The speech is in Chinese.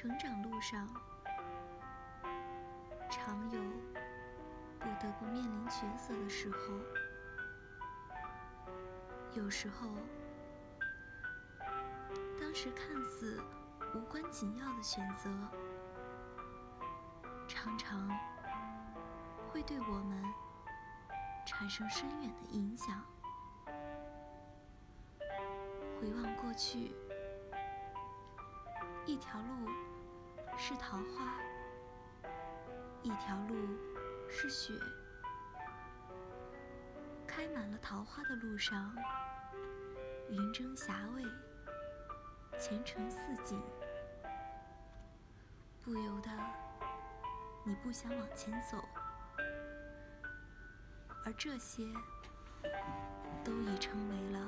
成长路上，常有不得不面临抉择的时候。有时候，当时看似无关紧要的选择，常常会对我们产生深远的影响。回望过去，一条路是桃花，一条路是雪。开满了桃花的路上，云蒸霞蔚，前程似锦，不由得你不想往前走，而这些都已成为了。